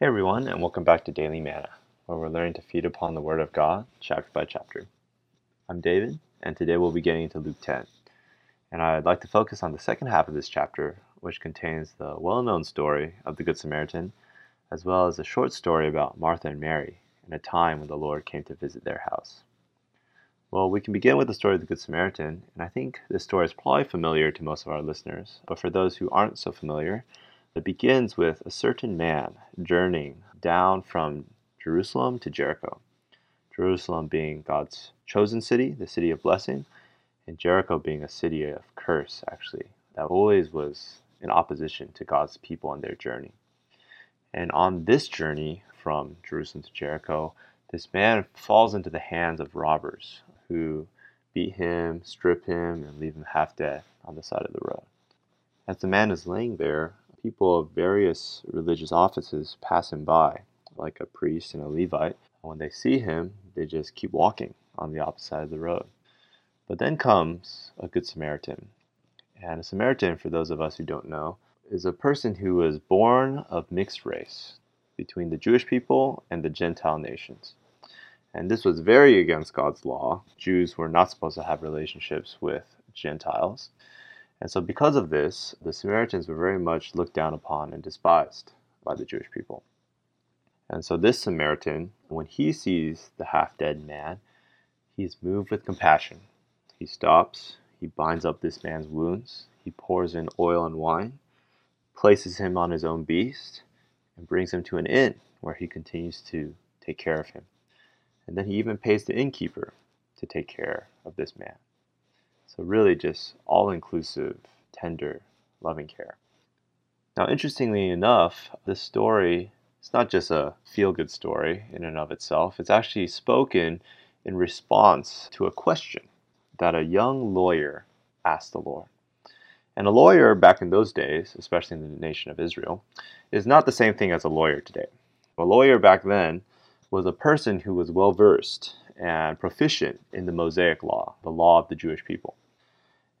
Hey everyone, and welcome back to Daily Manna, where we're learning to feed upon the Word of God chapter by chapter. I'm David, and today we'll be getting into Luke 10. And I'd like to focus on the second half of this chapter, which contains the well known story of the Good Samaritan, as well as a short story about Martha and Mary in a time when the Lord came to visit their house. Well, we can begin with the story of the Good Samaritan, and I think this story is probably familiar to most of our listeners, but for those who aren't so familiar, it begins with a certain man journeying down from Jerusalem to Jericho. Jerusalem being God's chosen city, the city of blessing, and Jericho being a city of curse, actually, that always was in opposition to God's people on their journey. And on this journey from Jerusalem to Jericho, this man falls into the hands of robbers who beat him, strip him, and leave him half dead on the side of the road. As the man is laying there, people of various religious offices pass him by, like a priest and a Levite. When they see him, they just keep walking on the opposite side of the road. But then comes a Good Samaritan. And a Samaritan, for those of us who don't know, is a person who was born of mixed race between the Jewish people and the Gentile nations. And this was very against God's law. Jews were not supposed to have relationships with Gentiles. And so, because of this, the Samaritans were very much looked down upon and despised by the Jewish people. And so, this Samaritan, when he sees the half dead man, he's moved with compassion. He stops, he binds up this man's wounds, he pours in oil and wine, places him on his own beast, and brings him to an inn where he continues to take care of him. And then he even pays the innkeeper to take care of this man. So, really, just all inclusive, tender, loving care. Now, interestingly enough, this story is not just a feel good story in and of itself, it's actually spoken in response to a question that a young lawyer asked the Lord. And a lawyer back in those days, especially in the nation of Israel, is not the same thing as a lawyer today. A lawyer back then was a person who was well versed and proficient in the Mosaic law, the law of the Jewish people.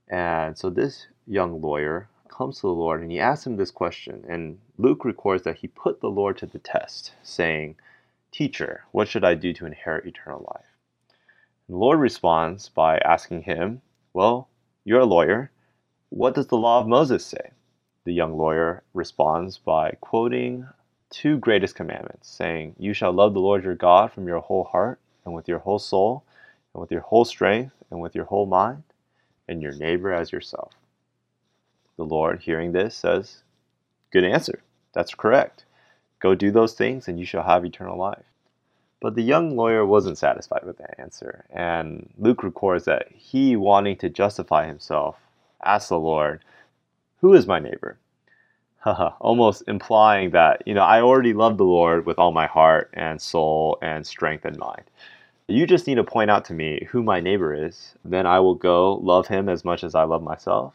And so this young lawyer comes to the Lord and he asks him this question. And Luke records that he put the Lord to the test, saying, Teacher, what should I do to inherit eternal life? And the Lord responds by asking him, Well, you're a lawyer. What does the law of Moses say? The young lawyer responds by quoting two greatest commandments, saying, You shall love the Lord your God from your whole heart, and with your whole soul, and with your whole strength, and with your whole mind, and your neighbor as yourself. The Lord, hearing this, says, Good answer. That's correct. Go do those things, and you shall have eternal life. But the young lawyer wasn't satisfied with that answer, and Luke records that he, wanting to justify himself, asked the Lord, Who is my neighbor? Almost implying that, you know, I already love the Lord with all my heart and soul and strength and mind. You just need to point out to me who my neighbor is. Then I will go love him as much as I love myself.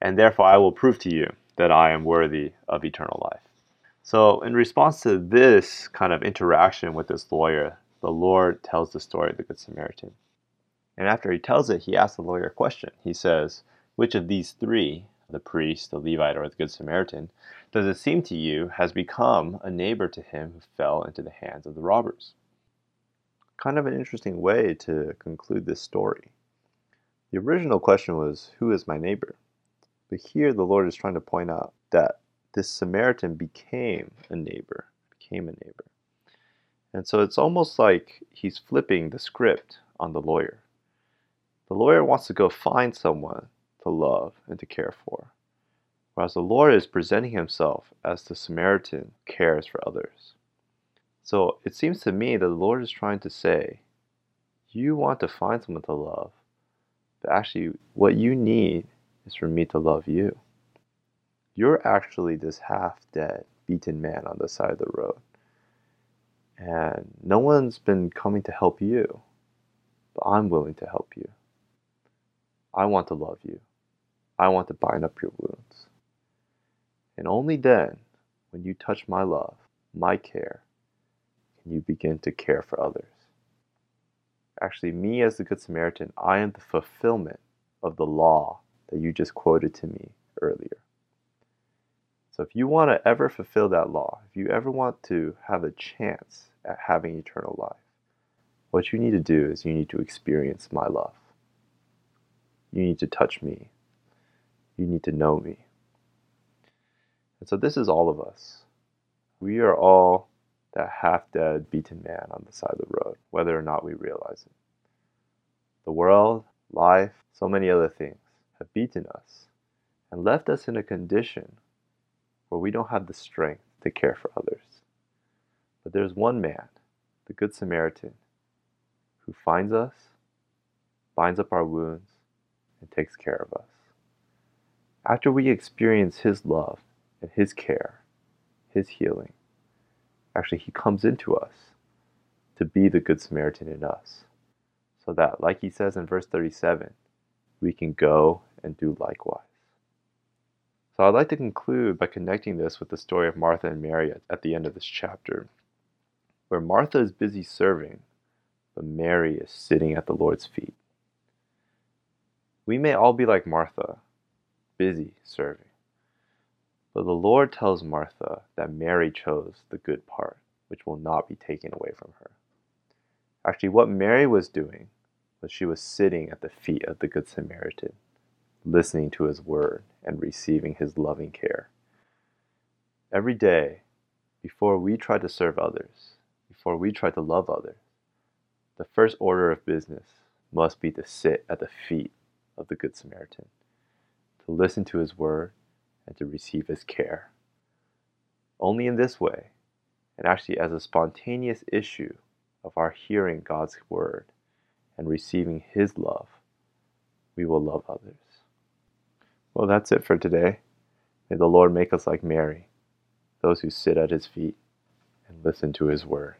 And therefore, I will prove to you that I am worthy of eternal life. So, in response to this kind of interaction with this lawyer, the Lord tells the story of the Good Samaritan. And after he tells it, he asks the lawyer a question. He says, Which of these three, the priest, the Levite, or the Good Samaritan, does it seem to you has become a neighbor to him who fell into the hands of the robbers? kind of an interesting way to conclude this story. The original question was, Who is my neighbor? But here the Lord is trying to point out that this Samaritan became a neighbor, became a neighbor. And so it's almost like he's flipping the script on the lawyer. The lawyer wants to go find someone to love and to care for, whereas the Lord is presenting himself as the Samaritan cares for others. So it seems to me that the Lord is trying to say, you want to find someone to love, but actually, what you need is for me to love you. You're actually this half dead, beaten man on the side of the road. And no one's been coming to help you, but I'm willing to help you. I want to love you. I want to bind up your wounds. And only then, when you touch my love, my care, can you begin to care for others. Actually, me as the Good Samaritan, I am the fulfillment of the law that you just quoted to me earlier. So if you want to ever fulfill that law, if you ever want to have a chance at having eternal life, what you need to do is you need to experience my love. You need to touch me. You need to know me. And so this is all of us. We are all that half dead, beaten man on the side of the road, whether or not we realize it. The world, life, so many other things have beaten us and left us in a condition where we don't have the strength to care for others. But there's one man, the Good Samaritan, who finds us, binds up our wounds, and takes care of us. After we experience His love and His care, His healing, actually, He comes into us to be the Good Samaritan in us. So that, like He says in verse 37, we can go and do likewise. So I'd like to conclude by connecting this with the story of Martha and Mary at the end of this chapter, where Martha is busy serving, but Mary is sitting at the Lord's feet. We may all be like Martha, busy serving. But the Lord tells Martha that Mary chose the good part, which will not be taken away from her. Actually, what Mary was doing was she was sitting at the feet of the Good Samaritan listening to his word, and receiving his loving care. Every day, before we try to serve others, before we try to love others, the first order of business must be to sit at the feet of the Good Samaritan, to listen to his word, and to receive his care. Only in this way, and actually as a spontaneous issue of our hearing God's word and receiving his love, we will love others. Well, that's it for today. May the Lord make us like Mary, those who sit at his feet and listen to his word.